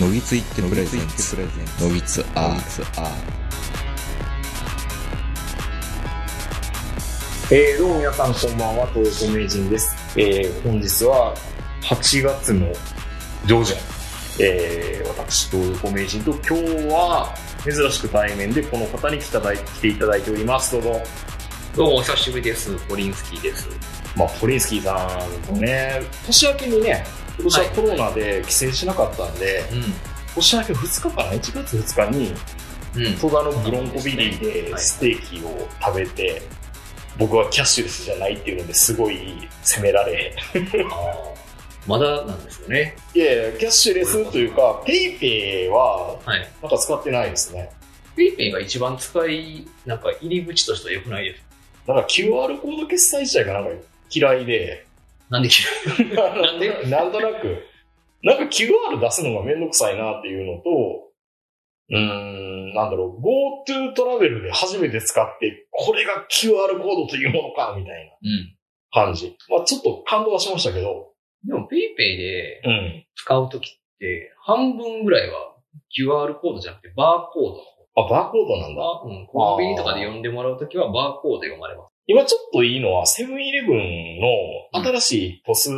のぎついってプレゼンツのぎつアーえー、どうも皆さんこんばんは、東横名人です。えー、本日は8月の上旬、えー、私、東横名人と今日は珍しく対面でこの方に来ただい来ていただいております。どうぞ。どうもお久しぶりです。ポリンスキーです。まあ、ポリンスキーさんとね、年明けにね、今年はコロナで帰省しなかったんで、年明け2日かな、1月2日に。戸田のブロンコビリーではいステーキを食べて、僕はキャッシュレスじゃないっていうのですごい責められ、まだなんですよね。いやいや、キャッシュレスというか、ペイペイははい。なんか使ってないですね。ペイペイが一番使い、なんか入り口としては良くないです。なんか QR コード決済自体がなんか嫌いで、なんで嫌いなんでなんとなく、なんか QR 出すのがめんどくさいなっていうのと、うーん、なんだろう、GoTo トラベルで初めて使って、これが QR コードというものか、みたいうん。な感じ。まあちょっと感動はしましたけど、でもペイペイでうん。使うときって、半分ぐらいは QR コードじゃなくてバーコード。あ、バーコードなんだ。あうん。コンビニとかで読んでもらうときはバーコードで読まれます。今ちょっといいのは、セブンイレブンの新しい POS っ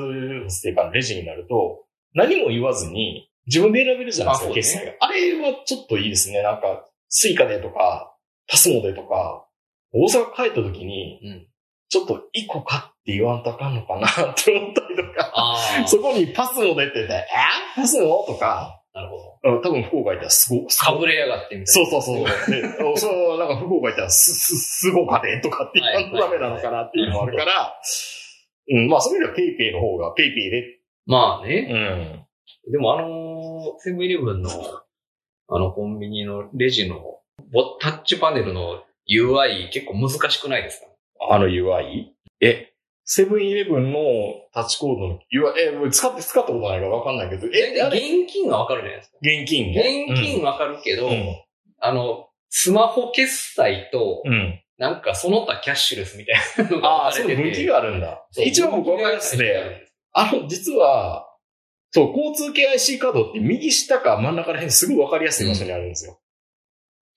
ていうかレジになると、何も言わずに自分で選べるじゃないですか、決済が。あれはちょっといいですね。なんか、スイカでとか、パスモでとか、大阪帰った時に、うん。ちょっと一個買って言わんとあかんのかな って思ったりとか。そこにパスモでって言って、え？パスモ？とか、なるほど。うん多分福岡行ったらすご、かぶれやがってみたいな。そうそうそう。で、その、なんか福岡行ったら、す、す、すごかねとかって言わダメなのかなっていうのもあるから、うん、まあそういう意味ではペイペイの方が、ペイペイで、まあね。うん。でもあのーセブンイレブンの、あのコンビニのレジのボタッチパネルの UI 結構難しくないですか？あの UI? え、セブンイレブンのタッチコードの UI、え、使って、使ったことないからわかんないけど、え、あれ？現金はわかるじゃないですか？現金ね。現金わかるけど、うん。あの、スマホ決済と、うん。なんかその他キャッシュレスみたいなのがあててそういう分岐があるんだ。一応僕わかりますね。あの、実は、そう、交通系 IC カードって右下か真ん中ら辺すごいわかりやすい場所にあるんですよ。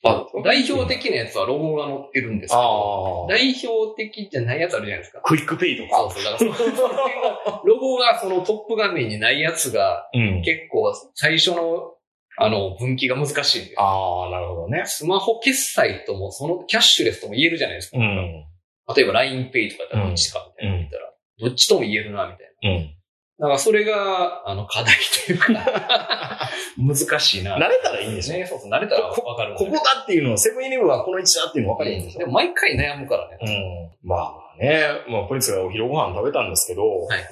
あ代表的なやつはロゴが載ってるんですけど。代表的じゃないやつあるじゃないですか。クイックペイとか。そうそう。だからそのロゴがそのトップ画面にないやつがうん。結構最初のあの分岐が難しいんで。ああ、なるほどね。スマホ決済ともそのキャッシュレスとも言えるじゃないですか。うん。例えば LINEPay とかだったらどっちかみたいなの言ったら、どっちとも言えるなみたいな。うん。だからそれが、あの、課題というか、難しいな。慣れたらいいんでしょね、そうそう、慣れたらわこかる。ここだっていうのは、セブンイレブンはこの位置だっていうの分かりいいんでしょでも毎回悩むからね。うん。まあね、まあ、ポリンスがお昼ご飯食べたんですけど、はいはい。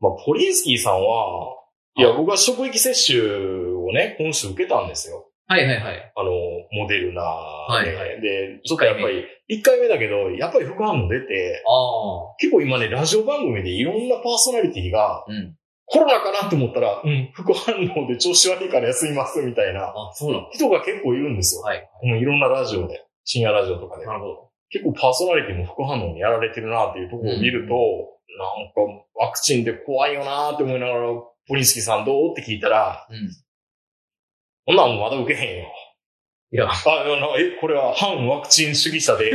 まあ、ポリンスキーさんは、いや、僕は職域接種をね、今週受けたんですよ。はいはいはい。あの、モデルナで。はいはいで、ちょっとやっぱり、1回目だけど、やっぱり副反応出て、ああ。結構今ね、ラジオ番組でいろんなパーソナリティが、うん。コロナかなと思ったら、うん、副反応で調子悪いから休みますみたいなあ、そうなの人が結構いるんですよ。はい。うん、いろんなラジオで、深夜ラジオとかで。なるほど。結構パーソナリティも副反応にやられてるなっていうところを見ると、なんかワクチンって怖いよなって思いながら、ポリンスキーさんどうって聞いたら、うん。こんなんまだ受けへんよ。いや、あ、あのえ、これは反ワクチン主義者で、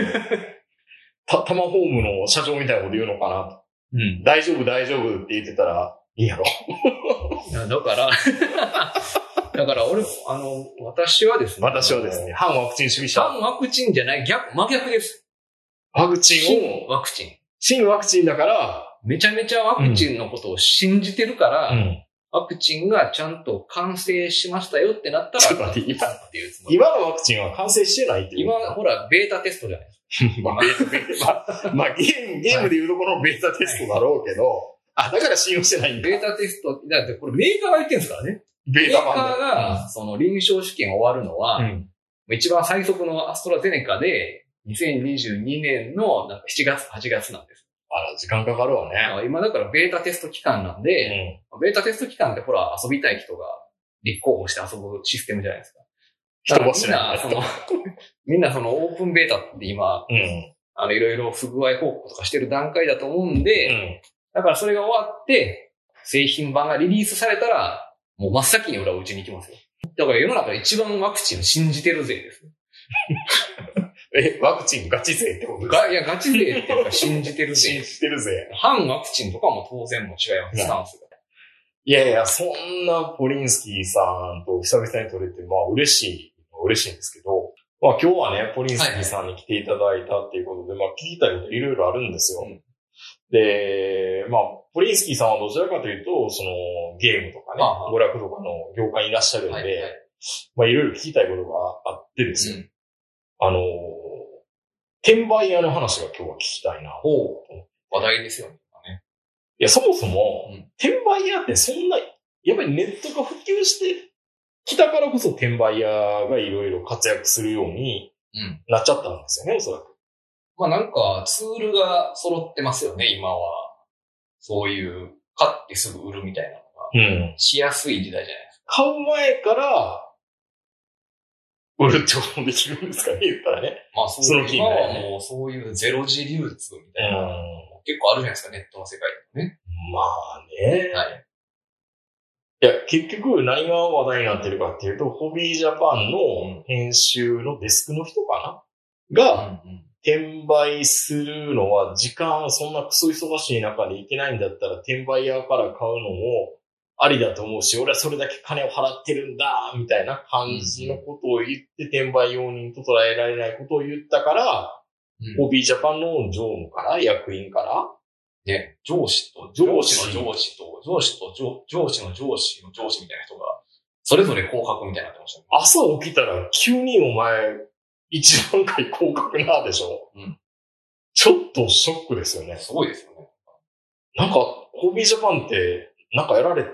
た、タマホームの社長みたいなこと言うのかなうん。大丈夫大丈夫って言ってたら、いいやろ。いやだから、だから俺、あの、私はですね。私はですね、反ワクチン主義者。反ワクチンじゃない、逆、真逆です。ワクチン新を、ワクチン。新ワクチンだから、めちゃめちゃワクチンのことを信じてるから、うん。ワクチンがちゃんと完成しましたよってなったら、ちょっと待って今。今のワクチンは完成してないっていう。今、ほら、ベータテストじゃないです まあ、まあ、まあ、ゲーム、ゲームでいうところのベータテストだろうけど、あ、だから信用してないんか。だ。ベータテスト、だってこれメーカーが言ってるんですからね。ベメーカータ版ーが、その臨床試験終わるのは、うん。一番最速のアストラゼネカで、2022年のなんか7月、8月なんです。あら、時間かかるわね。ら今だからベータテスト期間なんうで、ん。ベータテスト期間ってほら遊びたい人が立候補して遊ぶシステムじゃないですか。人みんな、その、みんなそのオープンベータって今、うん。あの、いろいろ不具合報告とかしてる段階だと思うんで、うん。だからそれが終わって、製品版がリリースされたら、もう真っ先に俺はうちに行きますよ。だから世の中で一番ワクチン信じてるぜです。え、ワクチンガチ勢ってことですか？が、いや、ガチ勢っていうか信じてる信ぜ。じてるぜ。反ワクチンとかも当然も違います、スタンスが。いやいや、そんなポリンスキーさんと久々に撮れて、まあ嬉しい、嬉しいんですけど、まあ今日はね、ポリンスキーさんに来ていただいたっていうことで、まあ聞きたいこといろいろあるんですよ。うんで、まあ、ポリンスキーさんはどちらかというと、そのゲームとかね娯楽とかの業界にいらっしゃるんで、はいはいまあいろいろ聞きたいことがあってですよ。うんあのー、転売屋の話が今日は聞きたいな。ほう。話題ですよね。いや、そもそも、うん転売屋ってそんな、やっぱりネットが普及してきたからこそ転売屋がいろいろ活躍するようにうん。なっちゃったんですよね、おそらく。まあなんか、ツールが揃ってますよね、今は。そういう、買ってすぐ売るみたいなのが、うん。しやすい時代じゃないですか。買う前から、売るってこともできるんですかね、言ったらね。まあそう今はもうそういうゼロ時流通みうたいな、ん。結構あるじゃないですか、ネットの世界でもね。まあね。はい。いや、結局何が話題になってるかっていうと、ホビージャパンの編集のデスクの人かな？が、転売するのは時間、そんなクソ忙しい中でいけないんだったら転売屋から買うのもありだと思うし、俺はそれだけ金を払ってるんだ、みたいな感じのことを言って転売用人と捉えられないことを言ったから、うんホビージャパンの常務から、役員から、ね、上司と、上司の上司と、上司と上上司の上司の上司みたいな人が、それぞれ降格みたいになってましたね。朝起きたら急にお前、一段階降格なでしょ。うんちょっとショックですよね。すごいですよね。なんか、ホビージャパンって、なんかやられ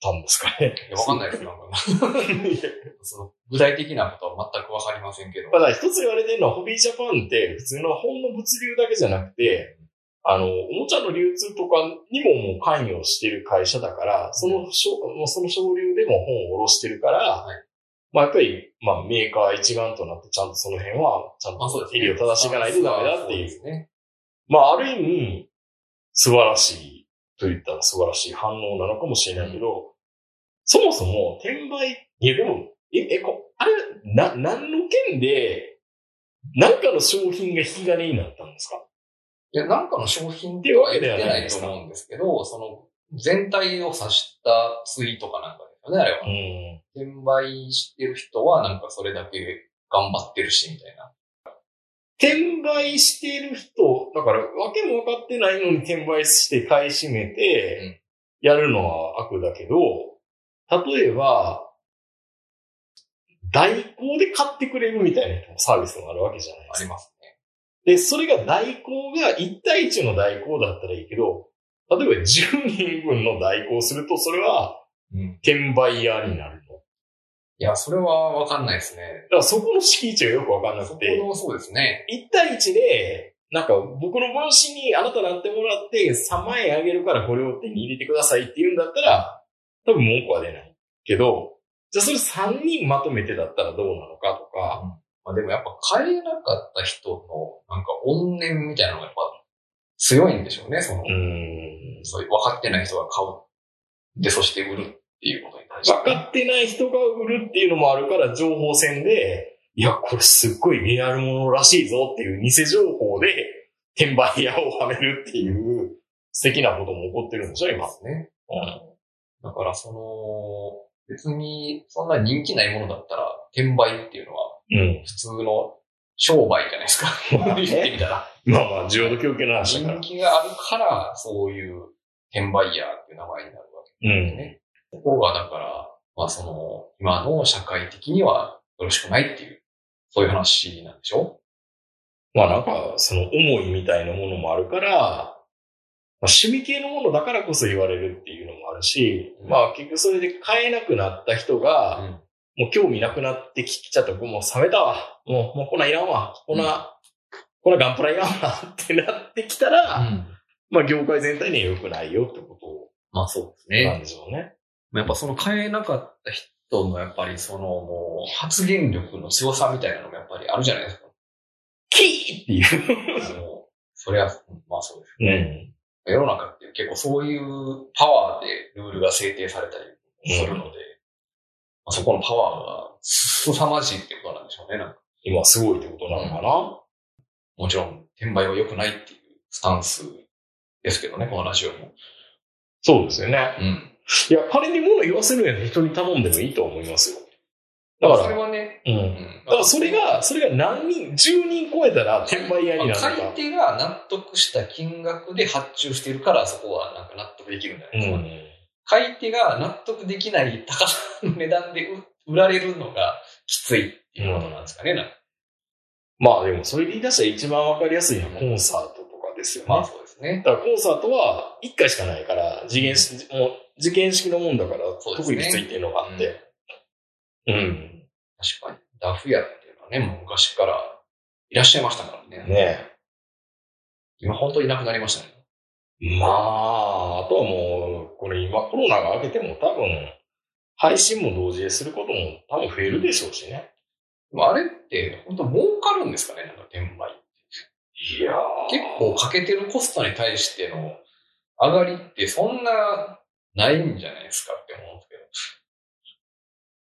たんですかね。いやわかんないです、なんか。その、具体的なことは全くわかりませんけど。ただ一つ言われてるのは、ホビージャパンって普通の本の物流だけじゃなくて、あの、おもちゃの流通とかにももう関与してる会社だから、その、うその省流でも本を卸してるから、はいまあやっぱり、まあメーカー一丸となってちゃんとその辺は、ちゃん。と襟を正していかないとダメだっていう。そうですね。まあある意味、素晴らしいと言ったら素晴らしい反応なのかもしれないけど、そもそも転売、いやでも、え、え、こあれ、な、何の件で、何かの商品が引き金になったんですか？いや、なんかの商品っていうわけ言ってではないないと思うんですけど、その、全体を指したツイートかなんかですよね、あれは。ん。転売してる人はなんかそれだけ頑張ってるし、みたいな。転売している人、だから、わけも分かってないのに転売して買い占めて、やるのは悪だけど、例えば、代行で買ってくれるみたいなサービスがあるわけじゃないですか。ありますね。で、それが代行が1対1の代行だったらいいけど、例えば10人分の代行すると、それはうん。転売屋になるの。いや、それはわかんないですね。だからそこの敷地がよくわかんなそこくて、の、そうですね。1対1で、なんか僕の分子にあなたなってもらって3万円あげるからこれを手に入れてくださいって言うんだったら、多分文句は出ない。けど、じゃあそれ3人まとめてだったらどうなのかとか、まあでもやっぱ買えなかった人の、なんか怨念みたいなのがやっぱ強いんでしょうね、その、うーん。そういう分かってない人が買う。で、そして売るいうことに対して。分かってない人が売るっていうのもあるから情報戦で、いや、これすっごいリアルものらしいぞっていう偽情報で転売屋をはめるっていう素敵なことも起こってるんでしょ、今。ね。うんだからその、別にそんな人気ないものだったら、転売っていうのはうん。普通の商売じゃないですか。まあね言ってみたら。まあまあ、需要と供給の話だから人。気があるから、そういう転売ヤーっていう名前になるわけうん。ですね。ここがだから、まあその、今の社会的にはよろしくないっていう、そういう話なんでしょ？まあなんか、その思いみたいなものもあるから、まあ、趣味系のものだからこそ言われるっていうのもあるし、うんまあ結局それで買えなくなった人が、うん。もう興味なくなってきちゃった。もう冷めたわ。もう、もうこんなんいらんわ。こんな、こんなガンプラいらんわってなってきたら、まあ業界全体には良くないよってこまあそうですとなんね。でしょうね。やっぱその買えなかった人のやっぱりそのもう発言力の強さみたいなのもやっぱりあるじゃないですか。キーっていう。もうそれは、まあそうですうね。ん。世の中って結構そういうパワーでルールが制定されたりするので、あそこのパワーが凄まじいってことなんでしょうね。なんか今すごいってことなのかな、もちろん、転売は良くないっていうスタンスですけどね、このラジオも。そうですよね。うん。いや、彼に物言わせるんやったら人に頼んでもいいと思いますよ。だだから、それはね、うん。うんだからそれが、それが何人、10人超えたら転売屋になる。買い手が納得した金額で発注しているから、そこはなんか納得できるんじゃないですか。うん。買い手が納得できない高さの値段で売売られるのがきついっていうことなんですかね。なんかまあでも、それで言い出したら一番わかりやすいのはコンサートとかですよね。まあそうですね。だからコンサートは1回しかないから、次元式、もう、次元式のもんだから、特にきついっていうのがあって。うん。確かに。ダフ屋っていうのはね、もう昔からいらっしゃいましたからね。ね今本当にいなくなりましたね。まあ、あとはもう、これ今コロナが明けても多分、配信も同時ですることも多分増えるでしょうしね。でもあれって本当儲かるんですかねなんか転売。いや結構かけてるコストに対しての上がりってそんなないんじゃないですかって思うんです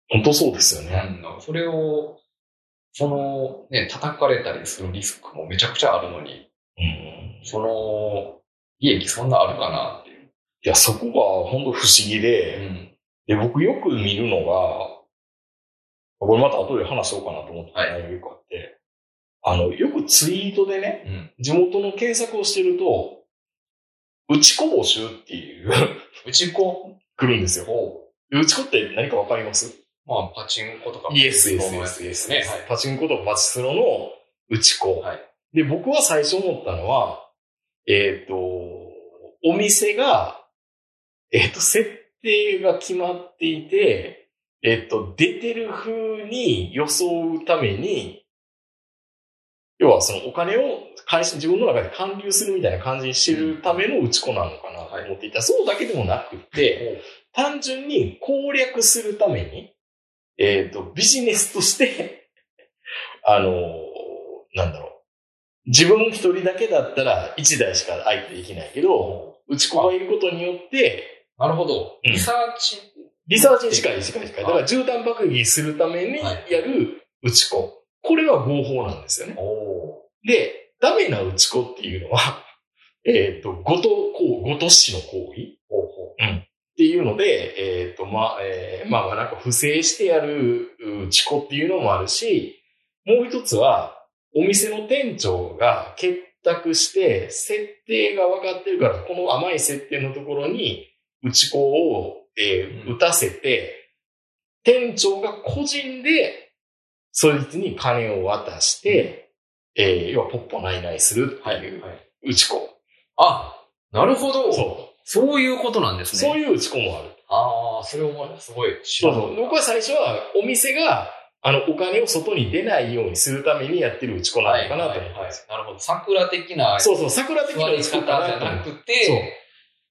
けど。本当そうですよね。うん、それを、その、ね、叩かれたりするリスクもめちゃくちゃあるのに、うん。その、利益そんなあるかなっていう。いや、そこが本当不思議で、ん。で、僕よく見るのが、これまた後で話そうかなと思ってたはい内容がよくあって、あの、よくツイートでね、うん。地元の検索をしてると、うちこ募集っていう、うち子来るんですよ。を、うちこって何かわかります？まあ、パチンコとか、イエス、イエス、イエス、イエスね。パチンコとパチスロのうちこ。はい。で、僕は最初思ったのは、えっ、と、お店が、えっ、と、設定が決まっていて、えっ、と、出てる風に装うために、要はそのお金を会社、自分の中で還流するみたいな感じにしてるための打ち子なのかなと思っていた。そうだけでもなくって、単純に攻略するために、えっ、と、ビジネスとして、あの、なんだろう。自分一人だけだったら一台しか相手できないけど、打ち子がいることによって、なるほど。うんリサーチ、リサーチに近い近い近い。だから絨毯爆撃するためにやる打ち子。これは合法なんですよね。おで、ダメな打ち子っていうのは、えっ、と、ごと、こう、ごとしの行為。ほうほっていうので、えっ、と、まあ、えーまあ、なんか不正してやる打ち子っていうのもあるし、もう一つは、お店の店長が結託して、設定が分かってるから、この甘い設定のところに、打ち子を、えーうん。打たせて、店長が個人で、そいつに金を渡して、えー要はポッポナイナイするってはい。いうはい。打ち子。あ、なるほど。そそういうことなんですう。ね。そういう打ち子もある。ああ、それをすごい知そうそう。僕は最初は、お店が、あの、お金を外に出ないようにするためにやってる打ち子なのかなと思ったんですよ。なるほど。桜的なそうそう、桜的な打ち子方じゃかなと思って。なくて、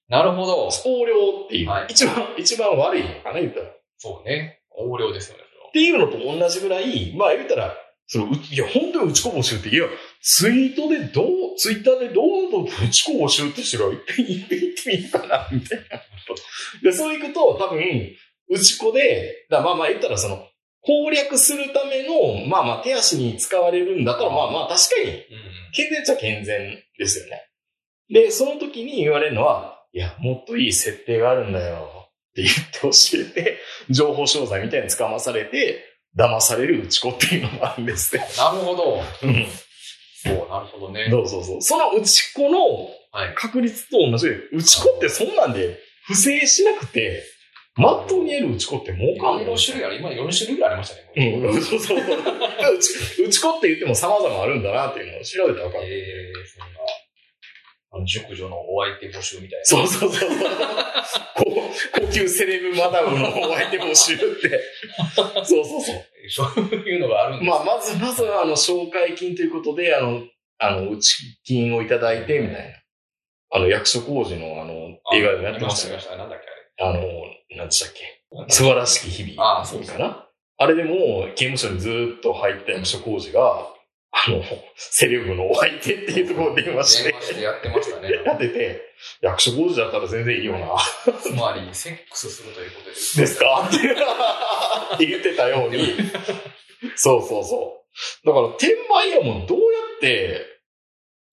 なるほど。横領っていう、はい一番、一番悪いのかな、言ったら。っそうね。横領ですよね。ていうのと同じぐらい、まあ言ったら、その、ういや、本当に打ち子募集って、いや、ツイートでどう、ツイッターでどうぞ打ち子募集って人がいっぺん言ってみるかな、みたいな。で、そういくと、多分、打ち子で、だまあまあ言ったらその、攻略するための、まあまあ手足に使われるんだったら、まあまあ確かに、うん。健全っちゃ健全ですよね。で、その時に言われるのは、いや、もっといい設定があるんだよ。って言って教えて、情報商材みたいに捕まされて、騙される打ち子っていうのもあるんですって。なるほど。うん。そう、なるほどね。そうそうそう。その打ち子のはい。確率と同じで、打ち子ってそんなんで不正しなくて、まっとうにやる打ち子って儲いかんないろいろ種類ある。今4種類ぐらいありましたね。うん、そうそうそう。打ち打ち子って言っても様々あるんだなっていうのを調べたら分かる。えー、そんな、あの、熟女のお相手募集みたいな。そうそうそう。こう高級セレブマダムのお相手募集って。そうそうそう。そういうのがあるんですまあ、まず、まずは、あの、紹介金ということで、あの、あの、うち金をいただいて、みたいな。あの、役所工事の、あの、映画でもやってましたよやりました。なんだっけ、あれ。あの、何でしたっけ素晴らしき日々。ああそうかな。あれでも、刑務所にずーっと入った役所工事が、あの、セレブのお相手っていうところで電話して電、話してやってましたね。やってて、役所工事だったら全然いいよな。つまり、セックスするということです。ですか？って。言ってたように、そうそうそう。だから、転売屋もどうやって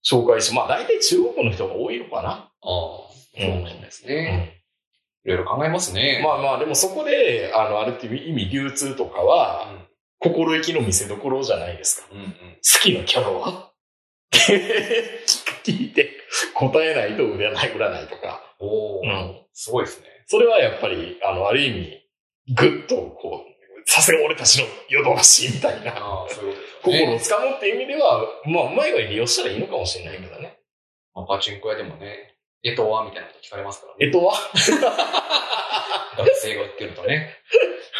紹介し、まあ大体中国の人が多いのかな。ああ、そうないですね。いろいろ考えますね。まあまあ、でもそこで、あの、あるっていう意味流通とかは、心意気の見せ所じゃないですか。うん。うんうん。好きなキャラは？聞いて答えないと売れない、売らないとか。おお、うんすごいですね。それはやっぱり、あの、ある意味、ぐっとこう、さすが俺たちのヨドバシみたいなういうことですよね。心をつかむっていう意味では、まあ、うまい具合に利用したらいいのかもしれないけどね。まあ、パチンコ屋でもね、えとはみたいなこと聞かれますからね。えとは学生が売ってるとね。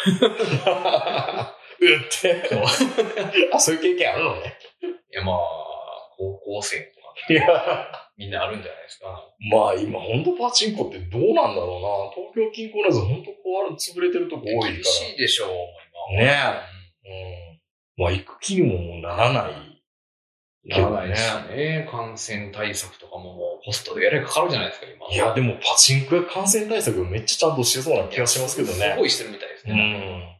うって。あ、そういう経験あるの？ね。いや、まあ、高校生とかいや、みんなあるんじゃないですか？まあ今本当パチンコってどうなんだろうな。東京近郊のやつ本当こう潰れてるとこ多いから。厳しいでしょう、今ねは。え。うん。まあ行く気にもならない。ならないですよね。感染対策とかももうホストでやれかかるじゃないですか、今。いや、でもパチンコや感染対策めっちゃちゃんとしてそうな気がしますけどね。すごいしてるみたいですうね。ん。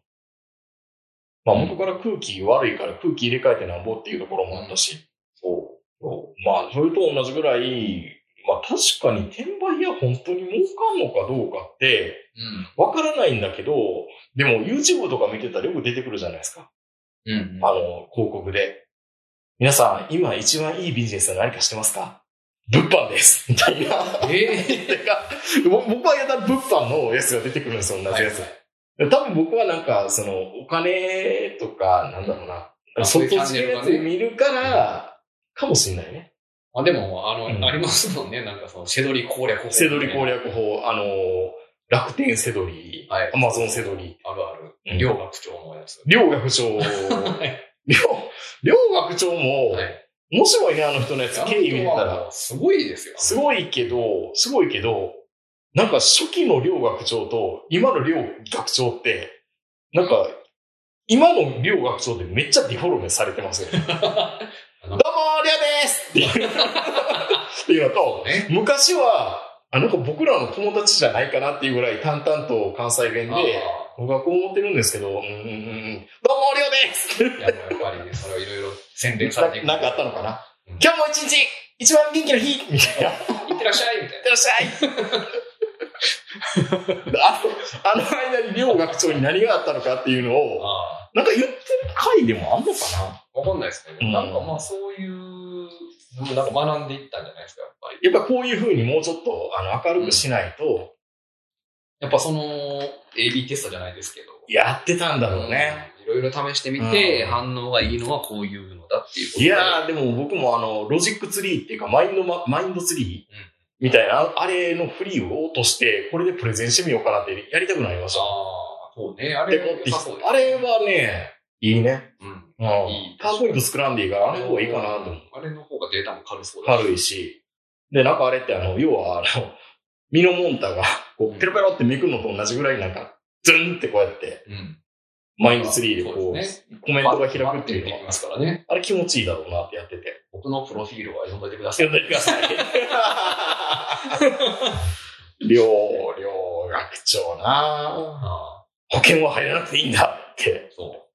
まあ元から空気悪いから空気入れ替えてなんぼっていうところもあったし。そそうまあそれと同じぐらい、まあ確かに転売屋本当に儲かんのかどうかって、う。わからないんだけど、でも YouTube とか見てたらよく出てくるじゃないですか。うん。うん。あの、広告で。皆さん、今一番いいビジネスは何かしてますか？物販です。みたいな。えて か僕僕はやたら物販のやつが出てくるんですよ、同じやつ。多分僕はなんか、その、お金とか、なんだろうな。あそっちそういうチャンネルのやつ見るから、かもしれないね。あ、でも、あの、うんありますもんね。なんかその、セドリ攻略法。セドリ攻。略法、あの、楽天セドリ、はいアマゾンセドリ、あるある。うん両学長のやつ。両学長、はい。両、両学長も、はい。面白いね、あの人のやつ、経緯見てたら。すごいですよ。すごいけど、すごいけど、なんか初期の両学長と今の両学長って、なんか、今の両学長ってめっちゃディフォルメされてますよ。どうも、りゃですっていうのと、ね。昔は、あ、なんか僕らの友達じゃないかなっていうぐらい淡々と関西弁あで、僕はこう思ってるんですけど、うんうんうんうん、どうも、りょうですーいや、もうやっぱりね、それをいろいろ洗練されていく。ななんかあったのかな、うん今日も一日、一番元気の日みたいな。いってらっしゃいみたいいってらっしゃいあの、あの間に両学長に何があったのかっていうのな。を、あなんか言ってる回でもあんのかな？あ。わかんないですね。うんなんかまあそういう、なんか学んでいったんじゃないですか、やっぱり。やっぱこういう風にもうちょっとあの明るくしないと、やっぱその、AB テストじゃないですけど。やってたんだろうね。いろいろ試してみて、うん反応がいいのはこういうのだっていうことで。いやー、でも僕もあの、ロジックツリーっていうか、マインドマ、マインドツリーみたいな、あれのフリーを落として、これでプレゼンしてみようかなってやりたくなりました。ああ、そうね。あれはでこって良さそうですあれはね、いいね。うん。うんいい。パワーポイント作らんでいいから、あれの方がいいかなと思う。あれの方がデータも軽そうだし。軽いし。で、なんかあれってあの、要はあの、ミノモンタが、こう、ペロペロってめくるのと同じぐらいなんか、ズンってこうやって、うん。マインドツリーでこう、ねコメントが開くっていうのはできま、すからね。あれ気持ちいいだろうなってやってて。僕のプロフィールは読んどいてください。読んでください。両、両学長なあ保険は入らなくていいんだって。あ、そ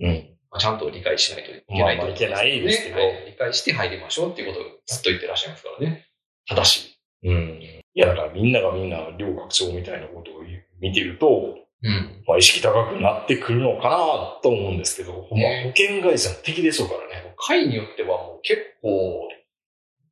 う。うん。まあちゃんと理解しないといけないいけないですけど理解して入りましょうっていうことをずっと言ってらっしゃいますからね。ただし。うん。いや、だからみんながみんな両学長みたいなことを見てると、うん。まあ意識高くなってくるのかなと思うんですけど、まあ保ね険会社の敵でしょうからね。会によってはもう結構、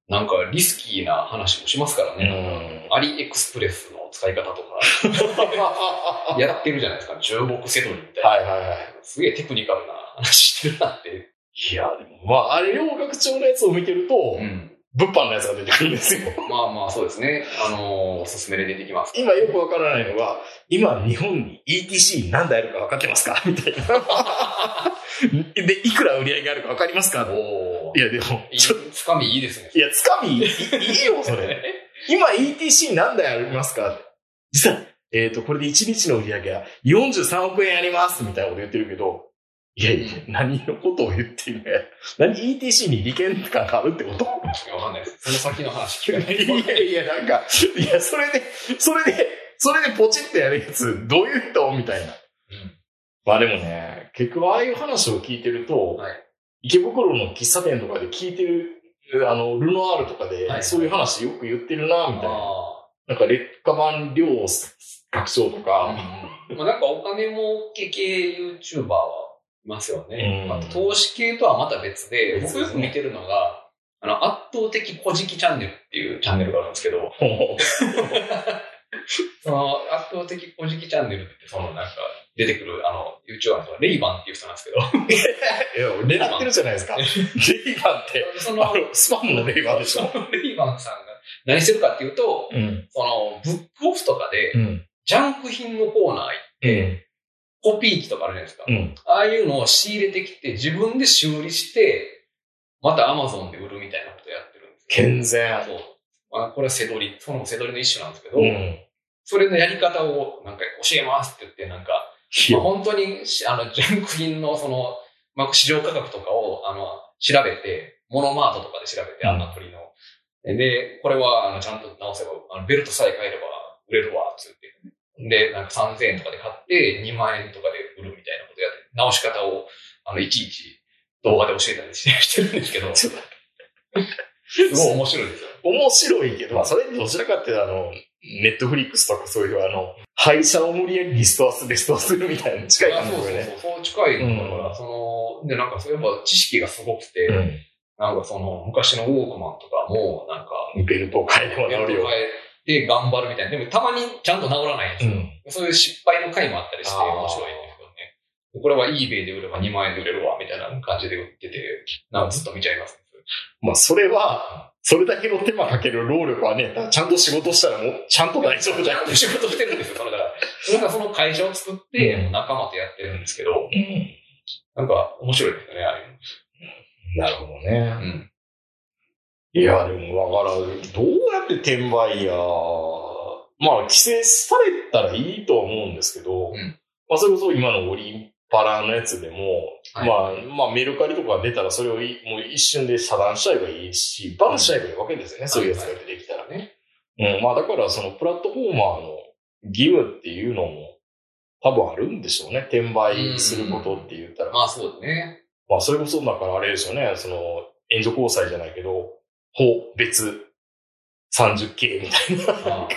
なんかリスキーな話もしますからうね。ん。アリエクスプレスの使い方とか、やってるじゃないですか。中国セドリみたいな。はいはいはい。すすげえテクニカルな話してるなって。いや、でもまあ、あれ両学長のやつを見てると、ん。物販のやつが出てくるんですよ。まあまあそうですね。あのーおすすめで出てきます。今よくわからないのが、今日本に ETC 何台あるか分かってますか？みたいな。で、いくら売り上げがあるか分かりますか？おいや、でも、ちょつかみいいですね。いや、つかみいいよ、それ。今 ETC 何台ありますか？実は、えっ、と、これで1日の売り上げは43億円ありますみたいなこと言ってるけど、いやいや、何のことを言ってるのや。何 ETC に利権感があるってこと？わかんないです。その先の話聞かない いやいや、なんか、いや、それで、それで、それでポチってやるやつ、どういう人？みたいな。まあでもね、結局ああいう話を聞いてると、はい池袋の喫茶店とかで聞いてる、あの、ルノアールとかでは、いそういう話よく言ってるな、みたいな。あなんか劣化版量学長とあ。か、うんまあなんかお金儲け系 YouTuber はいますよね。うん。あと投資系とはまた別で、僕よく見てるのが、あの、圧倒的古事記チャンネルっていうチャンネルがあるんですけど、その圧倒的古事記チャンネルって、そのなんか出てくるあの YouTuber の人がレイバンっていう人なんですけど、いや、狙ってるじゃないですか。レイバンって、そのスパムのレイバンでしょ。レイバンさんが何してるかっていうと、うん。そのブックオフとかでうん。ジャンク品のコーナー行って、コピー機とかあるじゃないですか。うん。ああいうのを仕入れてきて、自分で修理して、またアマゾンで売るみたいなことやってるんですよ。健全。そう。まあ、これはセドリ、そのセドリの一種なんですけど、うん。それのやり方をなんか教えますって言って、なんか、まあ、本当にしあのジャンク品のその、まあ、市場価格とかをあの調べて、モノマートとかで調べて、あんな鳥の。で、これはあのちゃんと直せば、あのベルトさえ買えれば売れるわ、って言って。で、なんか3000円とかで買って、2万円とかで売るみたいなことやって、直し方を、あの、いちいち動画で教えたりしてしてるんですけど、すごい面白いですよ。面白いけど、まあ、それどちらかっていうと、あの、ネットフリックスとかそういう、あの、廃車を無理やりリストアする、リストアするみたいな近いあそうそう感じだよね。そう、そう近いのだから、うんその、で、なんかそういえば知識がすごくて、うん。なんかその、昔のウォークマンとかも、なんか、ベルトを変えてもらうよ。ベルト変えて頑張るみたいな。でもたまにちゃんと治らないんですよ。うん。そういう失敗の回もあったりして面白いんですけどね。これは eBay で売れば2万円で売れるわ、みたいな感じで売ってて、なんかずっと見ちゃいます。まあ、それは、それだけの手間かける労力はね、ちゃんと仕事したらもう、ちゃんと大丈夫だよ。仕事してるんですよ、それだから。それがその会社を作って、うん仲間とやってるんですけど、うん。なんか面白いですよね、ああいうなるほどね。の。うん。いや、でもわからん。どうやって転売や、まあ、規制されたらいいとは思うんですけど、うんまあ、それこそ今のオリパラのやつでも、はいまあ、まあ、メルカリとか出たらそれをいもう一瞬で遮断しちゃえばいいし、バンしちゃえばいいわけですよね、そういうやつが出てきたらね。うん、まあ、だからそのプラットフォーマーの義務っていうのも多分あるんでしょうね。転売することって言ったら。まあそうだね。まあ、それこそだからあれですよね、その、援助交際じゃないけど、法、別、30K みたいな、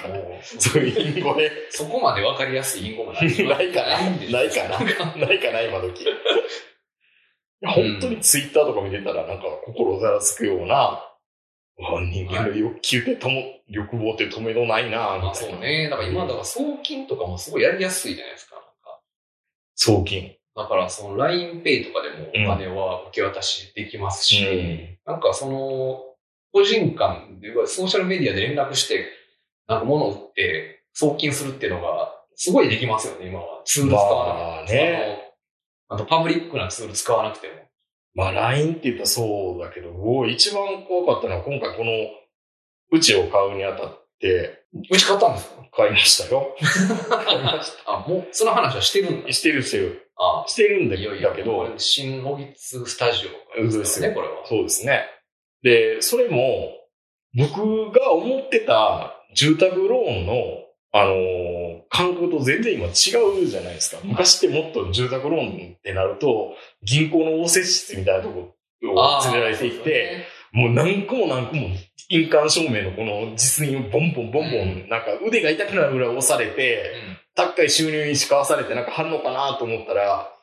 そういう隠語で、そこまでわかりやすい隠語もない。ないかなないかなないかな、今時。いや本当にツイッターとか見てたら、なんか心ざらつくような、人間の欲求ってとも、欲望って止めどないな、まあみたいうね。だから今、だから送金とかもすごいやりやすいじゃないですか。送金。だからその LINEPay とかでもお金は受け渡しできますし、うんなんかその、個人間で、ソーシャルメディアで連絡して、なんか物を売って送金するっていうのが、すごいできますよね、今は。ツール使わなくても。まあねあとパブリックなツール使わなくても。まあ、LINE って言ったらそうだけど、一番怖かったのは、今回この、うちを買うにあたって、うち買ったんですか？買いましたよ。買いましあ、もう、その話はしてるんだた。。してるしてる。あしてるんだいよいよ。だけど、新ノギツスタジオですね、これは。そうですね。で、それも、僕が思ってた住宅ローンの、あのー感覚と全然今違うじゃないですか。昔ってもっと住宅ローンってなると、銀行の応接室みたいなとこを連れられていて、もう何個も何個も印鑑証明のこの実印をボンボンボンボン、なんか腕が痛くなるぐらい押されて、高い収入にしかわされてなんか反応かなと思ったら、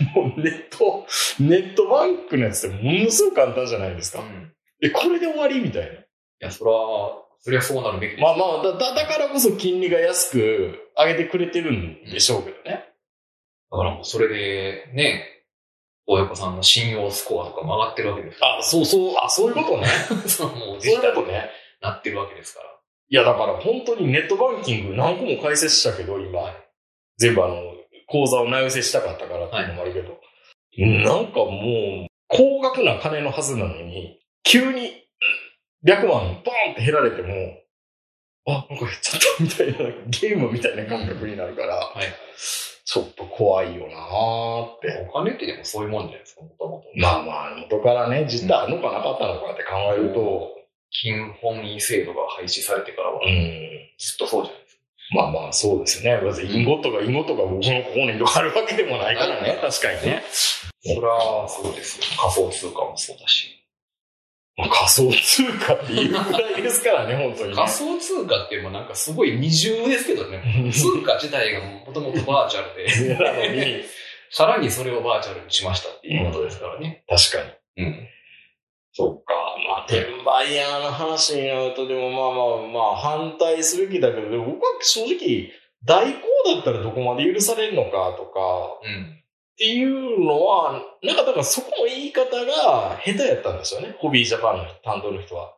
もうネット、ネットバンクのやつってものすごく簡単じゃないですか。うん。え、これで終わりみたいいや、それは、それはそうなるべき。まあまあ、だ、だだからこそ金利が安く上げてくれてるんでしょうけどね。だからもうそれで、ね、大横さんの信用スコアとかも上がってるわけですあ、そうそう、あ、そういうことね。そう、もうそういうことね。なってるわけですから。いや、だから本当にネットバンキング何個も解説したけど、今。全部あの、口座を内寄せしたかったからっていうのもあるけど。なんかもう、高額な金のはずなのに、急に、100万ボーンって減られても、あ、なんか減っちゃったみたいな、ゲームみたいな感覚になるから、はい。ちょっと怖いよなーって。お金ってでもそういうもんじゃないですか、もともと。まあまあ、元からね、実態あるのかなかったのかって考えると、金本位制度が廃止されてからはう、ん。ずっとそうじゃない。まあまあ、そうですね。別に、インゴとかインゴとか僕のここにあるわけでもないからね。確かにね。それは、そうですよ。仮想通貨もそうだし。まあ仮想通貨っていうぐらいですからね、本当に、ね。仮想通貨ってもうなんかすごい二重ですけどね。通貨自体がもともとバーチャルで、なのに、さらにそれをバーチャルにしましたっていうことですからね。確かに。うん。そっか。まあ、転売屋の話になると、でもまあまあまあ、反対すべきだけど、でも僕は正直、代行だったらどこまで許されるのかとか、うん。っていうのは、なんかだからそこの言い方が下手やったんですよね。ホビージャパンの担当の人は。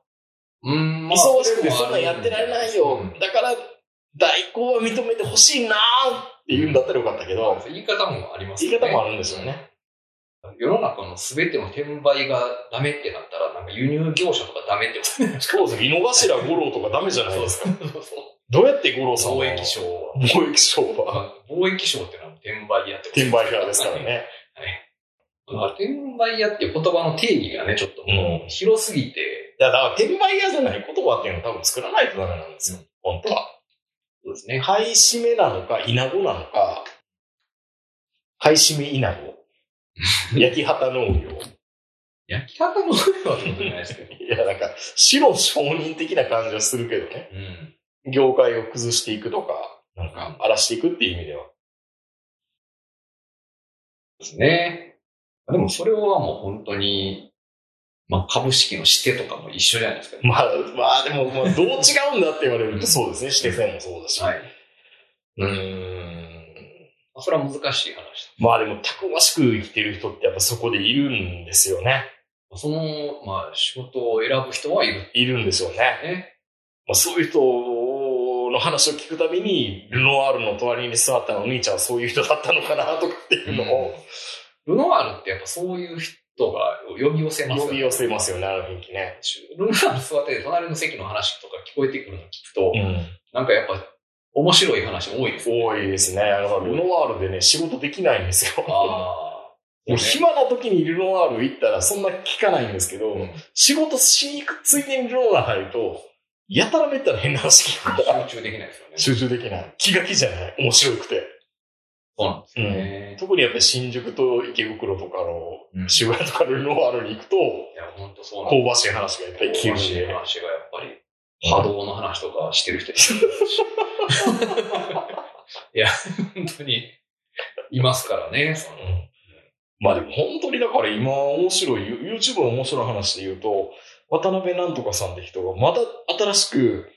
うん、忙しくてそんなんやってられないよ。うんだから、代行は認めてほしいなーって言うんだったらよかったけど、言い方もあります言い方もあるんですよね。世の中の全ての転売がダメってなったら、なんか輸入業者とかダメってことね。そうです。井の頭五郎とかダメじゃないですか。そうそう。どうやって五郎さんは？貿易商は。貿易商は？あ貿易商ってのは転売屋ってこと転売屋ですから。ね。まあ転売屋っていう言葉の定義がね、ちょっともう広すぎて、いや、だから転売屋じゃない言葉っていうのを多分作らないとダメなんですよ。本当は。そうですね。買い占めなのか、稲子なのか、買い占め稲子、焼き畑農業。焼き方のそれはそうじゃないですけど。いや、なんか、白承認的な感じはするけどね。うん。業界を崩していくとか、なんか、荒らしていくっていう意味では。ですね。でもそれはもう本当に、まあ株式の指定とかも一緒じゃないですか、まあ、まあでも、まあ、どう違うんだって言われるとそうですね。指定線もそうだし。はい。うーん。まあそれは難しい話。まあでも、たくましく生きてる人ってやっぱそこでいるんですよね。その、まあ仕事を選ぶ人はいるいるんですよね。ね。まあ、そういう人の話を聞くたびに、ルノワールの隣に座ったお兄ちゃんはそういう人だったのかなとかっていうのをルノワールってやっぱそういう人が呼び寄せます呼び寄せますよね、あの雰囲気ね。ルノワール座ってて隣の席の話とか聞こえてくるの聞くと、ん。なんかやっぱ面白い話多いですね。多いですね。あのルノワールでね、仕事できないんですよ。ああ。もう暇な時にルノワール行ったらそんな聞かないんですけど、うん仕事しに行くついでにルノワール入ると、やたらめったら変な話聞くから、集中できないですよね。集中できない。気が気じゃない。面白くて。そうなんですね。特にやっぱり新宿と池袋とかうんの渋谷とかルノワールに行くと、いや、本当そう香ばしい話がいっぱい聞けるん香ばしいで。話がやっぱり、波動の話とかしてる人いるし いや、本当に、いますからね。そのまあでも本当にだから今面白い、YouTube の面白い話で言うと、渡辺なんとかさんって人がまた新しく、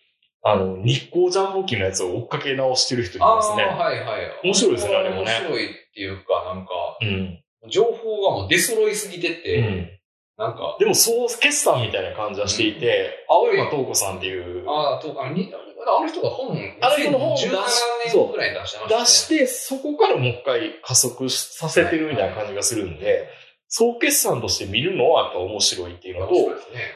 あの、日光ジャンボ機のやつを追っかけ直してる人いあますね。あ、はいはい。面白いですねあれもね面白いっていうか、なんか、うん。情報がもう出揃いすぎてて、うん。なんか、でもそう、決算みたいな感じはしていて、青山東子さんっていう、ああ、とあにあの人が本、あの人の本を出し17年ぐらいに出してそこからもう一回加速させてるみたいな感じがするんで、総決算として見るのはやっぱ面白いっていうのと。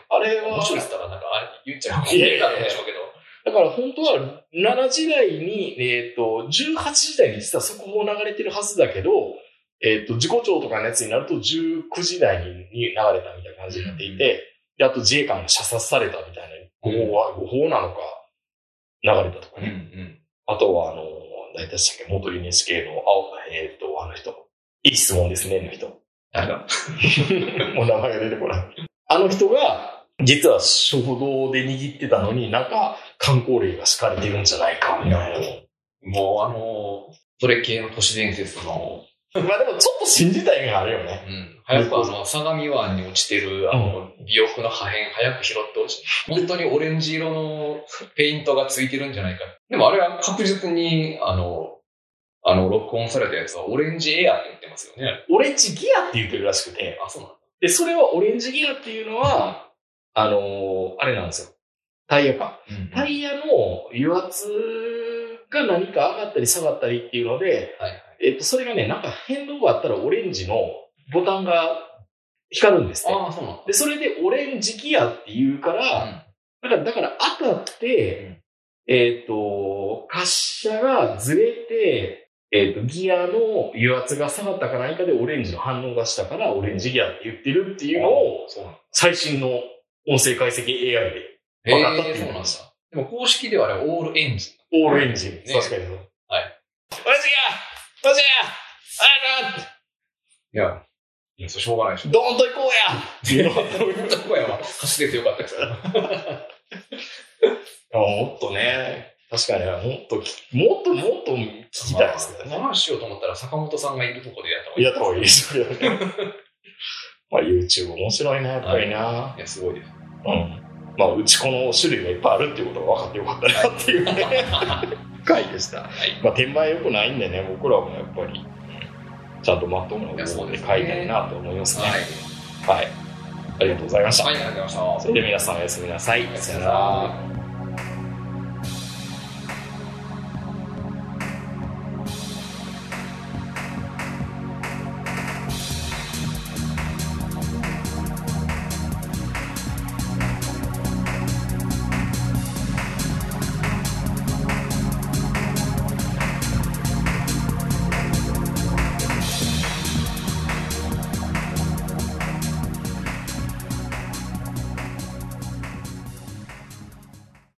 あれは、面白いったらなんか、あれ言っちゃう。いやいやいやなんでしょうけど。だから本当は7時台に、えっ、と、18時台に実は速報流れてるはずだけど、えっ、と、自己帳とかのやつになると19時台に流れたみたいな感じになっていて、で、あと自衛官が射殺されたみたいな、誤報は、誤報なのか、流れたとかうんうね。ん。あとは、あの、誰でしたっけ、元 NHK の、青、えっ、と、あの人。いい質問ですね、の人。誰が もう名前が出てこない。あの人が、実は衝動で握ってたのになんか、観光令が敷かれてるんじゃないか、みたいな。もうあの、それ系の都市伝説の、まあでもちょっと信じたい面があるよね。うん。早くあの、相模湾に落ちてる、あの、尾翼の破片、早く拾って落ちて、本当にオレンジ色のペイントがついてるんじゃないか。でもあれは確実に、あの、あの、録音されたやつはオレンジエアって言ってますよね。オレンジギアって言ってるらしくて。あ、そうなんだ。で、それはオレンジギアっていうのは、あのーあれなんですよ。タイヤか。うんタイヤの油圧が何か上がったり下がったりっていうので、はいはい。えっと、それがね、なんか変動があったらオレンジのボタンが光るんですね。ああ、そうなんだ。で、それでオレンジギアって言うから、だから、だから当たって、えっ、と、滑車がずれて、えっ、と、ギアの油圧が下がったか何かでオレンジの反応がしたから、オレンジギアって言ってるっていうのを、そうなんだ。最新の音声解析 AI で分かったってえーそうなん。ででも公式ではあれオールエンジン。オールエンジン。ね確かに。はい。同じや同じやあらいや、いや、それしょうがないでしょ。ドーンと行こうやっていうのはどこやわ。走れてよかったですよ。あもっとね、確かに、もっとき、もっともっと聞きたいですけどね。まあ、話しようと思ったら坂本さんがいるとこでやった方がいい。やった方がいいですよね。まあ YouTube 面白いな、やっぱりな。いや、すごいです。うん。まあ、うちこの種類がいっぱいあるっていうことが分かってよかったなっていうね、回でした。はい。まあ、転売良くないんでね、僕らもやっぱり、ちゃんとまっとうな方法で買いたいなと思いますね。はい。はい。ありがとうございました。はい、ありがとうございました。それでは皆さんおやすみなさい。さよなら。